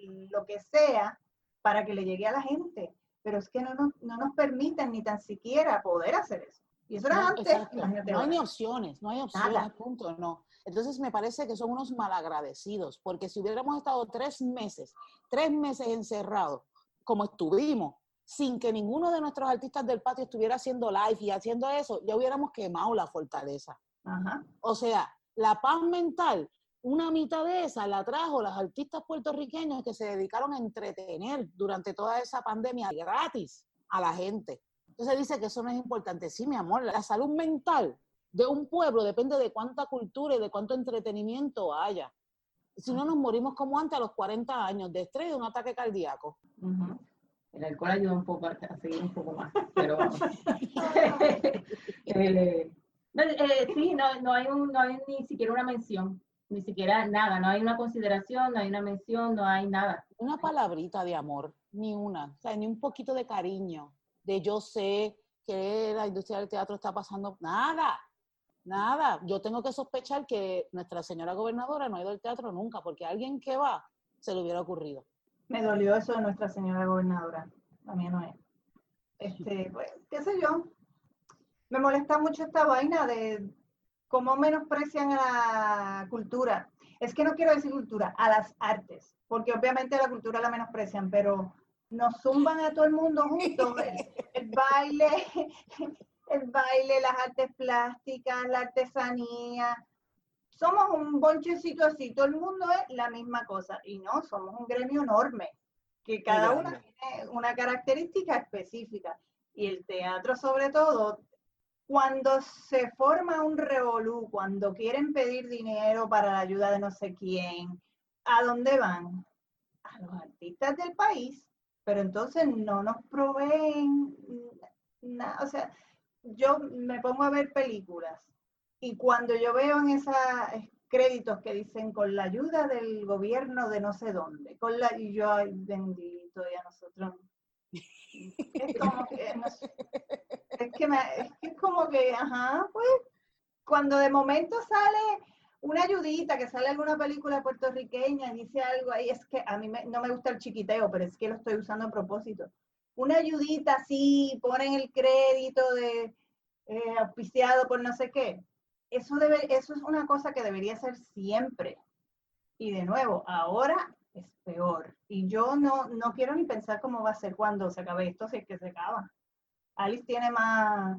el- lo que sea, para que le llegue a la gente. Pero es que no nos, no nos permiten ni tan siquiera poder hacer eso. Y eso era No, antes, No hay ni opciones, no hay opciones, Nada. punto, no. Entonces me parece que son unos malagradecidos, porque si hubiéramos estado tres meses, tres meses encerrados, como estuvimos, sin que ninguno de nuestros artistas del patio estuviera haciendo live y haciendo eso, ya hubiéramos quemado la fortaleza. Ajá. O sea, la paz mental, una mitad de esa la trajo las artistas puertorriqueños que se dedicaron a entretener durante toda esa pandemia gratis a la gente. Entonces dice que eso no es importante. Sí, mi amor, la salud mental de un pueblo depende de cuánta cultura y de cuánto entretenimiento haya. Si no, nos morimos como antes a los 40 años de estrés de un ataque cardíaco. El alcohol ayuda un poco a, seguir un poco más, pero [LAUGHS] [LAUGHS] eh, eh, sí, no, no, hay un, no hay ni siquiera una mención, ni siquiera nada, no hay una consideración, no hay una mención, no hay nada. Una palabrita de amor, ni una, o sea, ni un poquito de cariño, de yo sé que la industria del teatro está pasando, nada, nada. Yo tengo que sospechar que nuestra señora gobernadora no ha ido al teatro nunca, porque alguien que va se le hubiera ocurrido. Me dolió eso de nuestra señora gobernadora. A mí no es. Este, pues, qué sé yo. Me molesta mucho esta vaina de cómo menosprecian a la cultura. Es que no quiero decir cultura, a las artes, porque obviamente la cultura la menosprecian, pero nos zumban a todo el mundo juntos. [LAUGHS] el baile, el baile, las artes plásticas, la artesanía, somos un bonchecito así, todo el mundo es la misma cosa. Y no, somos un gremio enorme, que cada uno tiene una característica específica. Y el teatro, sobre todo, cuando se forma un revolú, cuando quieren pedir dinero para la ayuda de no sé quién, ¿a dónde van? A los artistas del país, pero entonces no nos proveen nada. O sea, yo me pongo a ver películas y cuando yo veo en esos créditos que dicen con la ayuda del gobierno de no sé dónde, con la, y yo, ay, bendito, y a nosotros. Es como que, es, que es como que, ajá, pues, cuando de momento sale una ayudita, que sale alguna película puertorriqueña, dice algo ahí, es que a mí no me gusta el chiquiteo, pero es que lo estoy usando a propósito. Una ayudita así, ponen el crédito de eh, auspiciado por no sé qué eso, eso es una cosa que debería ser siempre. Y de nuevo, ahora es peor. Y yo no, no quiero ni pensar cómo va a ser cuando se acabe esto, si es que se acaba. Alice tiene más,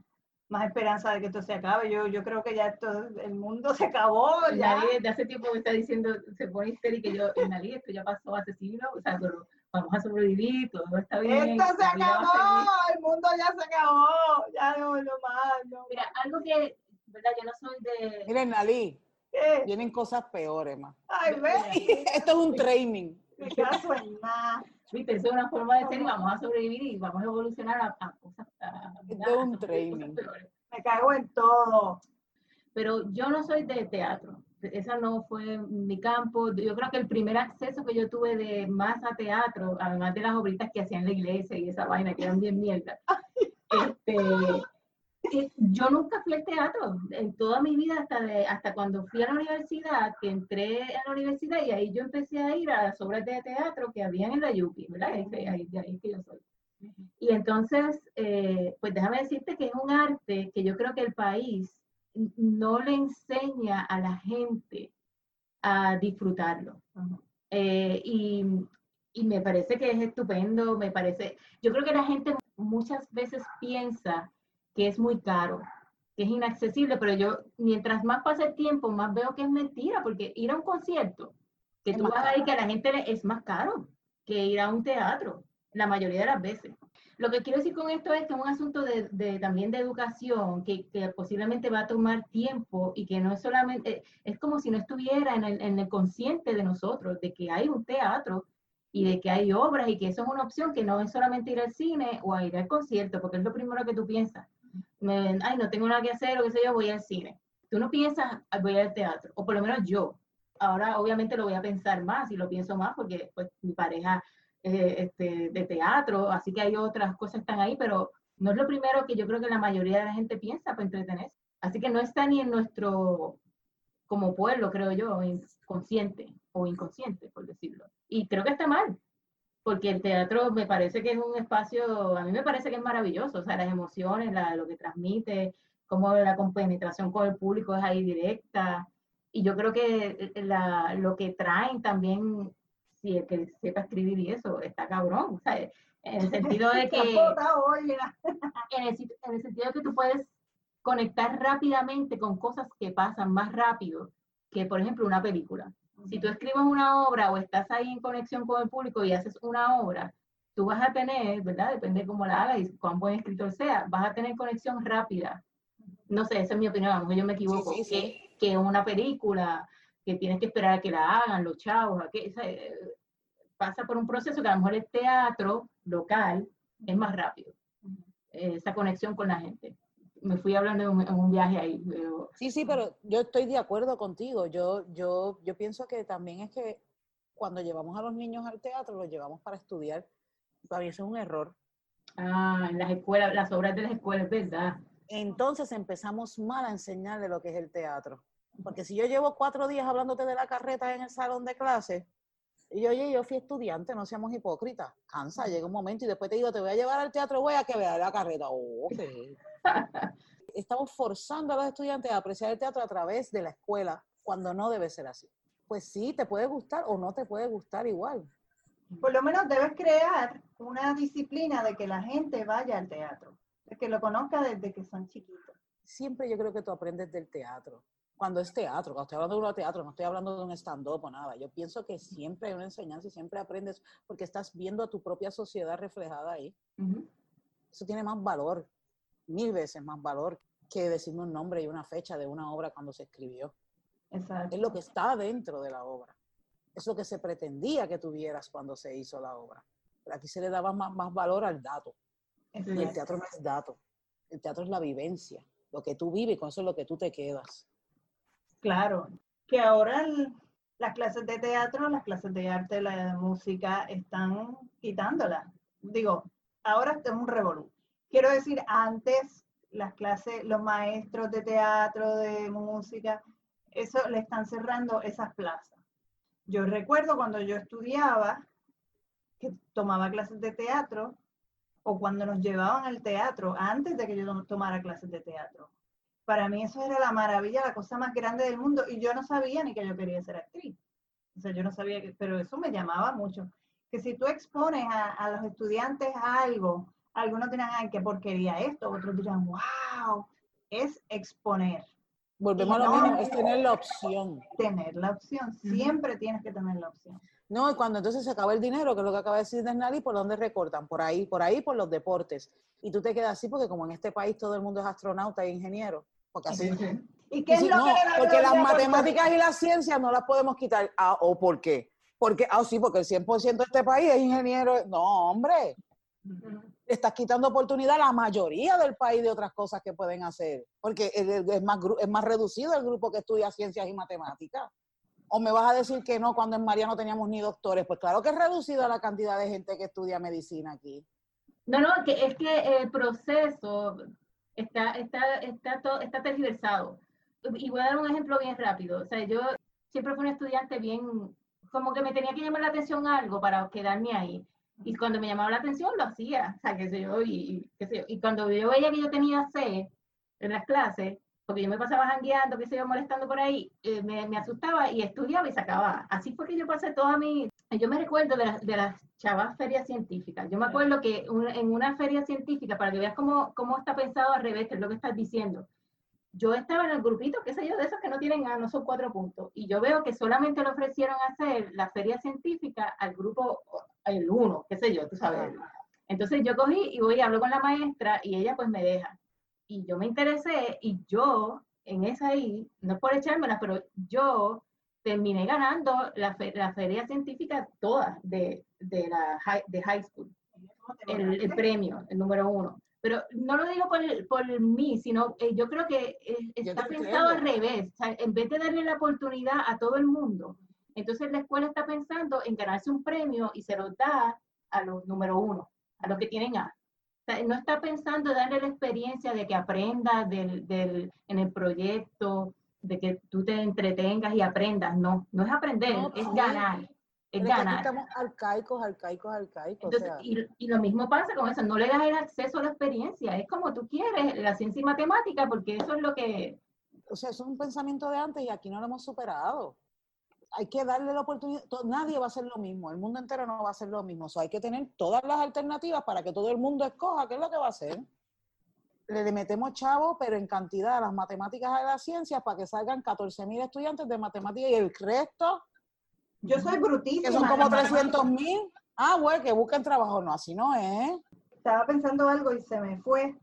más esperanza de que esto se acabe. Yo, yo creo que ya esto, el mundo se acabó. Ya. Nadie desde hace tiempo me está diciendo, se pone histérica y yo, en esto ya pasó hace siglos, o sea, pero vamos a sobrevivir, todo está bien. Esto se acabó, el mundo ya se acabó, ya no, no más. No. Mira, algo que ¿verdad? Yo no soy de... Miren, Nalí, vienen cosas peores más. Ay, ve. [LAUGHS] Esto es un training. Me caso en nada. Viste, eso es una forma de ser y vamos a sobrevivir y vamos a evolucionar a, cosas. Es un training. Me cago en todo. Pero yo no soy de teatro. Esa no fue mi campo. Yo creo que el primer acceso que yo tuve de más a teatro, además de las obritas que hacían en la iglesia y esa vaina que eran bien mierda, [LAUGHS] este, yo nunca fui al teatro en toda mi vida hasta de, hasta cuando fui a la universidad, que entré a la universidad y ahí yo empecé a ir a las obras de teatro que habían en la Yupi, ¿verdad? Ahí, ahí, ahí que yo soy. Y entonces, eh, pues déjame decirte que es un arte que yo creo que el país no le enseña a la gente a disfrutarlo. Eh, y, y me parece que es estupendo, me parece, yo creo que la gente muchas veces piensa que es muy caro, que es inaccesible, pero yo, mientras más pasa el tiempo, más veo que es mentira, porque ir a un concierto, que tú vas ahí que a la gente le, es más caro que ir a un teatro, la mayoría de las veces. Lo que quiero decir con esto es que es un asunto de, de también de educación que, que, posiblemente va a tomar tiempo y que no es solamente, es como si no estuviera en el, en el consciente de nosotros, de que hay un teatro y de que hay obras y que eso es una opción que no es solamente ir al cine o a ir al concierto, porque es lo primero que tú piensas me, ay, no tengo nada que hacer o qué sé yo, voy al cine. Tú no piensas, voy al teatro, o por lo menos yo. Ahora obviamente lo voy a pensar más y lo pienso más porque pues mi pareja es este, de teatro, así que hay otras cosas que están ahí, pero no es lo primero que yo creo que la mayoría de la gente piensa para entretenerse. Así que no está ni en nuestro, como pueblo, creo yo, consciente o inconsciente, por decirlo. Y creo que está mal, porque el teatro me parece que es un espacio, a mí me parece que es maravilloso, o sea, las emociones, la, lo que transmite, cómo la compenetración con el público es ahí directa, y yo creo que la, lo que traen también, si el que sepa escribir y eso, está cabrón, o sea, en el sentido de que, [LAUGHS] [LAUGHS] en el, en el sentido de que tú puedes conectar rápidamente con cosas que pasan más rápido que, por ejemplo, una película. Si tú escribes una obra o estás ahí en conexión con el público y haces una obra, tú vas a tener, ¿verdad? Depende de cómo la hagas y cuán buen escritor sea, vas a tener conexión rápida. no sé, esa es mi opinión, a lo mejor yo me equivoco, Que, que una película que tienes que esperar a que la hagan los chavos, a que, eh, pasa por un proceso que a lo mejor el teatro local es más rápido, esa conexión con la gente. Me fui hablando en un, viaje ahí. Sí, sí, pero yo estoy de acuerdo contigo. Yo, yo, yo pienso que también es que cuando llevamos a los niños al teatro, los llevamos para estudiar. Para eso es un error. Ah, en las escuelas, las obras de las escuelas, ¿verdad? Entonces empezamos mal a enseñarle lo que es el teatro. Porque si yo llevo cuatro días hablándote de la carreta en el salón de clase, y yo, oye, yo fui estudiante, no seamos hipócritas. Cansa, llega un momento y después te digo, te voy a llevar al teatro, voy a que vea la carreta. Oh, [LAUGHS] Estamos forzando a los estudiantes a apreciar el teatro a través de la escuela, cuando no debe ser así. Pues sí, te puede gustar o no te puede gustar igual. Por lo menos debes crear una disciplina de que la gente vaya al teatro, de que lo conozca desde que son chiquitos. Siempre yo creo que tú aprendes del teatro cuando es teatro, cuando estoy hablando de un teatro, no estoy hablando de un stand-up o nada. Yo pienso que siempre hay una enseñanza y siempre aprendes porque estás viendo a tu propia sociedad reflejada ahí. Eso tiene más valor, mil veces más valor que decirme un nombre y una fecha de una obra cuando se escribió. Es lo que está dentro de la obra. Es lo que se pretendía que tuvieras cuando se hizo la obra. Pero aquí se le daba más, más valor al dato. Y el teatro no es dato. El teatro es la vivencia. Lo que tú vives, con eso es lo que tú te quedas. Claro, que ahora las clases de teatro, las clases de arte, la música están quitándolas. Digo, ahora es un revolú. Quiero decir, antes las clases, los maestros de teatro, de música, eso le están cerrando esas plazas. Yo recuerdo cuando yo estudiaba, que tomaba clases de teatro, o cuando nos llevaban al teatro, antes de que yo tomara clases de teatro para mí eso era la maravilla, la cosa más grande del mundo, y yo no sabía ni que yo quería ser actriz. O sea, yo no sabía, que, pero eso me llamaba mucho. Que si tú expones a, los estudiantes algo, algunos dirán, ay, qué porquería esto, otros dirán, wow, es exponer. Volvemos a lo mismo, es tener la opción. Tener la opción, siempre tienes que tener la opción. No, y cuando entonces se acaba el dinero, que es lo que acaba de decir Desnali, ¿por dónde recortan? Por ahí, por ahí, por los deportes. Y tú te quedas así porque como en este país todo el mundo es astronauta e ingeniero, porque así... ¿Y qué es lo no, porque las matemáticas y las ciencias no las podemos quitar. Ah, ¿O por qué? Porque, ah, sí, porque el 100% de este país es ingeniero. No, hombre. Estás quitando oportunidad a la mayoría del país de otras cosas que pueden hacer. Porque es más, es más reducido el grupo que estudia ciencias y matemáticas. ¿O me vas a decir que no cuando en María no teníamos ni doctores? Pues claro que es reducido la cantidad de gente que estudia medicina aquí. No, no, que es que el proceso está, está, está, todo, está tergiversado. Y voy a dar un ejemplo bien rápido. O sea, yo siempre fui un estudiante bien, como que me tenía que llamar la atención algo para quedarme ahí. Y cuando me llamaba la atención, lo hacía. O sea, qué sé yo, y, qué sé yo. Y cuando yo veía que yo tenía C en las clases, porque yo me pasaba jangueando, que se iba molestando por ahí, eh, me, me, asustaba y estudiaba y sacaba. Así fue que yo pasé toda mi... Yo me recuerdo de, de las chavas ferias científicas. Yo me acuerdo que en una feria científica, para que veas cómo, cómo está pensado al revés, es lo que estás diciendo, yo estaba en el grupito, qué sé yo, de esos que no tienen A, no son cuatro puntos, y yo veo que solamente le ofrecieron hacer la feria científica al grupo, el uno, qué sé yo, tú sabes. Entonces yo cogí y voy y hablo con la maestra y ella pues me deja y yo me interesé y yo en esa ahí, no es por echármela, pero yo terminé ganando la, la feria científica toda de, de, la high, de high school, el, premio, el número uno. Pero no lo digo por, por mí, sino eh, yo creo que eh, está pensado al revés. en vez de darle la oportunidad a todo el mundo, entonces la escuela está pensando en ganarse un premio y se lo da a los número uno, a los que tienen A no está pensando darle la experiencia de que aprenda del, del, en el proyecto, de que tú te entretengas y aprendas. No, no es aprender, es ganar. Es ganar. Estamos arcaicos, arcaicos, arcaicos. y, y, lo mismo pasa con eso, no le das el acceso a la experiencia, es como tú quieres, la ciencia y matemática, porque eso es lo que... O sea, eso es un pensamiento de antes y aquí no lo hemos superado hay que darle la oportunidad, nadie va a hacer lo mismo, el mundo entero no va a hacer lo mismo, o hay que tener todas las alternativas para que todo el mundo escoja qué es lo que va a hacer. Le metemos chavo, pero en cantidad a las matemáticas y a las ciencias para que salgan 14 mil estudiantes de matemáticas y el resto. Yo soy brutísima. Que son como 300 mil. Ah, bueno, que busquen trabajo. No, así no es. Estaba pensando algo y se me fue.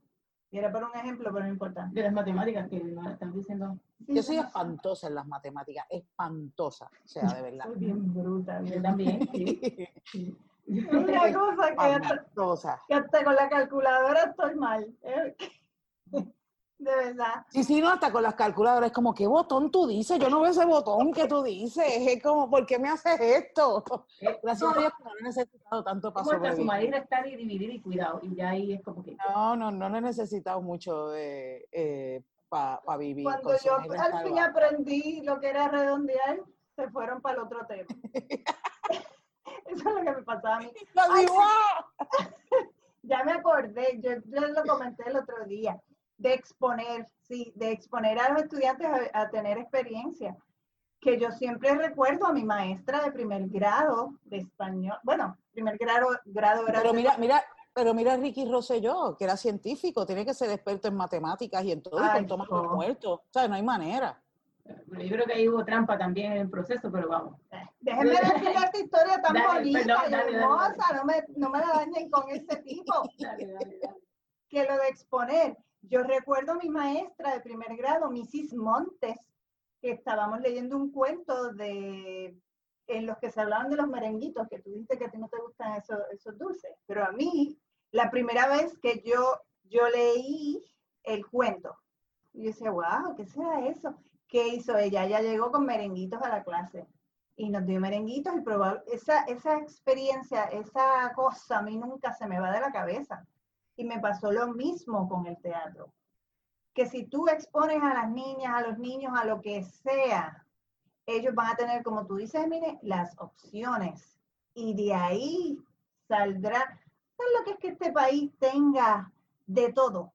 Y era por un ejemplo, pero no importa. De las matemáticas que están diciendo. Yo soy espantosa en las matemáticas, espantosa, o sea, de verdad. Soy bien bruta. Yo bien. también, [LAUGHS] sí. Una cosa que hasta, Espantosa. que hasta con la calculadora estoy mal. ¿eh? [LAUGHS] De verdad. Sí, sí, no, hasta con las calculadoras es como, ¿qué botón tú dices? Yo no veo ese botón que tú dices. Es como, ¿por qué me haces esto? Gracias a Dios que no lo he necesitado tanto para Como hasta sobrevivir. sumar y restar y dividir y cuidado. Y ya ahí es como que. No, no, no lo he necesitado mucho para vivir. Cuando yo al fin aprendí lo que era redondear, se fueron para el otro tema. [LAUGHS] Eso es lo que me pasaba a mí. Ay, digo. [LAUGHS] Ya me acordé, yo, yo lo comenté el otro día, de exponer, sí, de exponer a los estudiantes a, a tener experiencia. Que yo siempre recuerdo a mi maestra de primer grado de español, bueno, primer grado, grado era Pero mira, mira, pero mira Ricky Rosselló, que era científico, tiene que ser experto en matemáticas y en todo, y con Tomás no. muerto. O sea, no hay manera. Bueno, yo creo que ahí hubo trampa también en el proceso, pero vamos. Déjenme decirle esta historia tan Dale, bonita perdón, y dale, dale, hermosa, no me, no me la dañen con ese tipo. [LAUGHS] Dale, dale, dale. que lo de exponer. Yo recuerdo a mi maestra de primer grado, Mrs. Montes, que estábamos leyendo un cuento de en los que se hablaban de los merenguitos, que tú dijiste que a ti no te gustan esos, esos dulces, pero a mí, la primera vez que yo, yo leí el cuento, yo decía, wow, ¿qué será eso? ¿Qué hizo ella? Ella llegó con merenguitos a la clase y nos dio merenguitos y probaba, esa, esa experiencia, esa cosa a mí nunca se me va de la cabeza. Y me pasó lo mismo con el teatro. Que si tú expones a las niñas, a los niños, a lo que sea, ellos van a tener, como tú dices, mire, las opciones. Y de ahí saldrá. ¿Sabes lo que es que este país tenga de todo?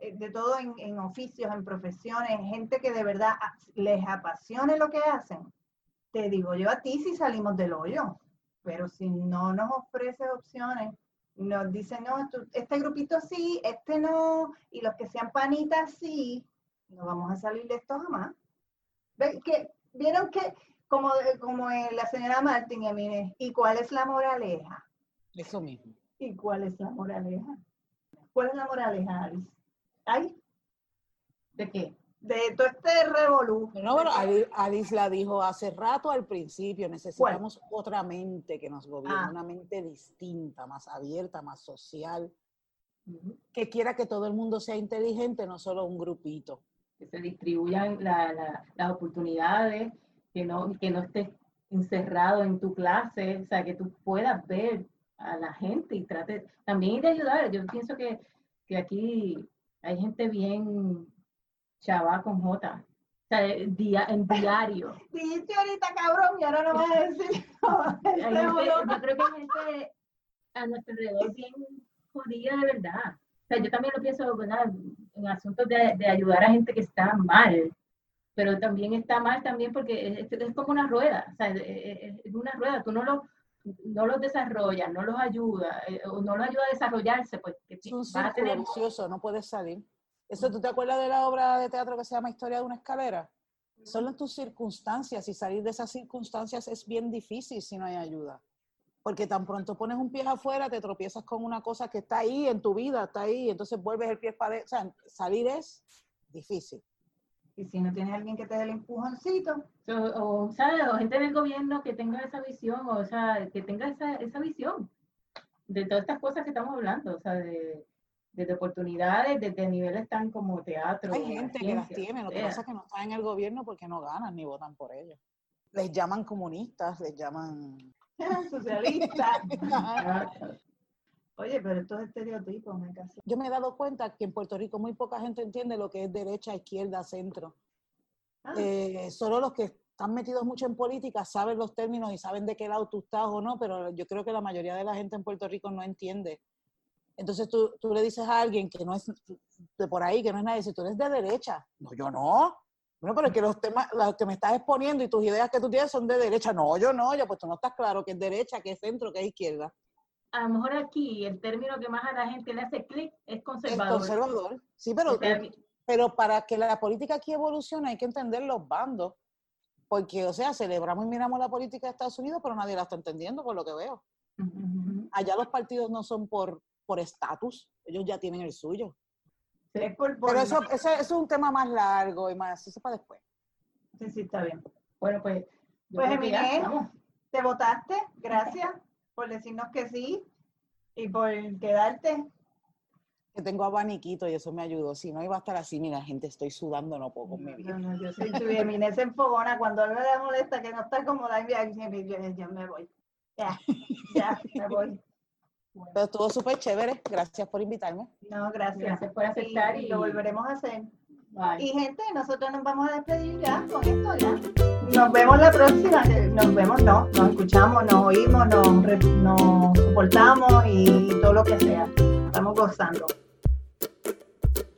Eh, De todo en, oficios, en profesiones, gente que de verdad les apasione lo que hacen. Te digo yo a ti si salimos del hoyo, pero si no nos ofreces opciones, nos dicen, no, este grupito sí, este no, y los que sean panitas sí, no vamos a salir de esto jamás. ¿Ve que, ¿Vieron que, como, como eh, la señora Martín, ¿y cuál es la moraleja? Eso mismo. ¿Y cuál es la moraleja? ¿Cuál es la moraleja, Alice? Ay, ¿De qué? de todo este revolú. No, Ali- Alice la dijo hace rato al principio, necesitamos otra mente que nos gobierne, Ah. una mente distinta, más abierta, más social, Ujú. que quiera que todo el mundo sea inteligente, no solo un grupito. Que se distribuyan la- la- las oportunidades, que no, que no estés encerrado en tu clase, o sea, que tú puedas ver a la gente y trate también de ayudar. Yo pienso que, que aquí hay gente bien chava con J, o sea, día, en diario. [LAUGHS] Dijiste ahorita cabrón y ahora no vas a decir. [LAUGHS] Yo creo que hay gente a nuestro alrededor bien jodida de verdad. O sea, yo también lo pienso, ¿verdad? En asuntos de, de ayudar a gente que está mal, pero también está mal también porque es, es como una rueda, o sea, es- es una rueda, tú no lo no los desarrollas, no los ayudas, eh, o no los ayuda a desarrollarse, pues que Es un vas a círculo tener vicioso, no puedes salir. Eso, ¿tú te acuerdas de la obra de teatro que se llama Historia de una escalera? Son tus circunstancias y salir de esas circunstancias es bien difícil si no hay ayuda. Porque tan pronto pones un pie afuera, te tropiezas con una cosa que está ahí en tu vida, está ahí, entonces vuelves el pie para. O sea, salir es difícil. Y si no tienes alguien que te dé el empujoncito, o, o, ¿sabes? o gente del gobierno que tenga esa visión, o, sea, que tenga esa, esa visión de todas estas cosas que estamos hablando, o sea, de, de oportunidades, desde niveles tan como teatro. Hay la gente que las tiene, lo que pasa es que no están en el gobierno porque no ganan ni votan por ellos. Les llaman comunistas, les llaman... [LAUGHS] socialista. [LAUGHS] Oye, pero estos estereotipos me casé. Yo me he dado cuenta que en Puerto Rico muy poca gente entiende lo que es derecha, izquierda, centro. Ah, Eh, solo los que están metidos mucho en política saben los términos y saben de qué lado tú estás o no, pero yo creo que la mayoría de la gente en Puerto Rico no entiende. Entonces tú, tú le dices a alguien que no es de por ahí, que no es nadie, si tú eres de derecha. No, yo no. Bueno, pero es que los temas, los que me estás exponiendo y tus ideas que tú tienes son de derecha. No, yo no, ya pues tú no estás claro que es derecha, que es centro, que es izquierda. A lo mejor aquí el término que más a la gente le hace clic es Es conservador. conservador. Sí, pero O sea, Pero para que la política aquí evolucione hay que entender los bandos. Porque, o sea, celebramos y miramos la política de Estados Unidos, pero nadie la está entendiendo por lo que veo. Allá los partidos no son por por estatus, ellos ya tienen el suyo. Es por, por- Pero eso, eso, eso es un tema más largo y más, eso para después. Sí, sí, está bien. Bueno, pues. Pues, estamos. Te votaste, gracias por decirnos que sí y por quedarte. Que tengo abaniquito y eso me ayudó. Si no iba a estar así, mira, gente, estoy sudando, no puedo con mi vida. No, no, yo soy tu se enfogona cuando algo le molesta que no está cómoda y ya, ya, ya, ya me voy. Ya, ya, me voy. Pero estuvo súper chévere. Gracias por invitarme. No, gracias. Gracias por aceptar y y- lo volveremos a hacer. Bye. Y gente, nosotros nos vamos a despedir ya con esto ya. Nos vemos la próxima. Nos vemos, no, nos escuchamos, nos oímos, nos, nos soportamos y todo lo que sea. Estamos gozando.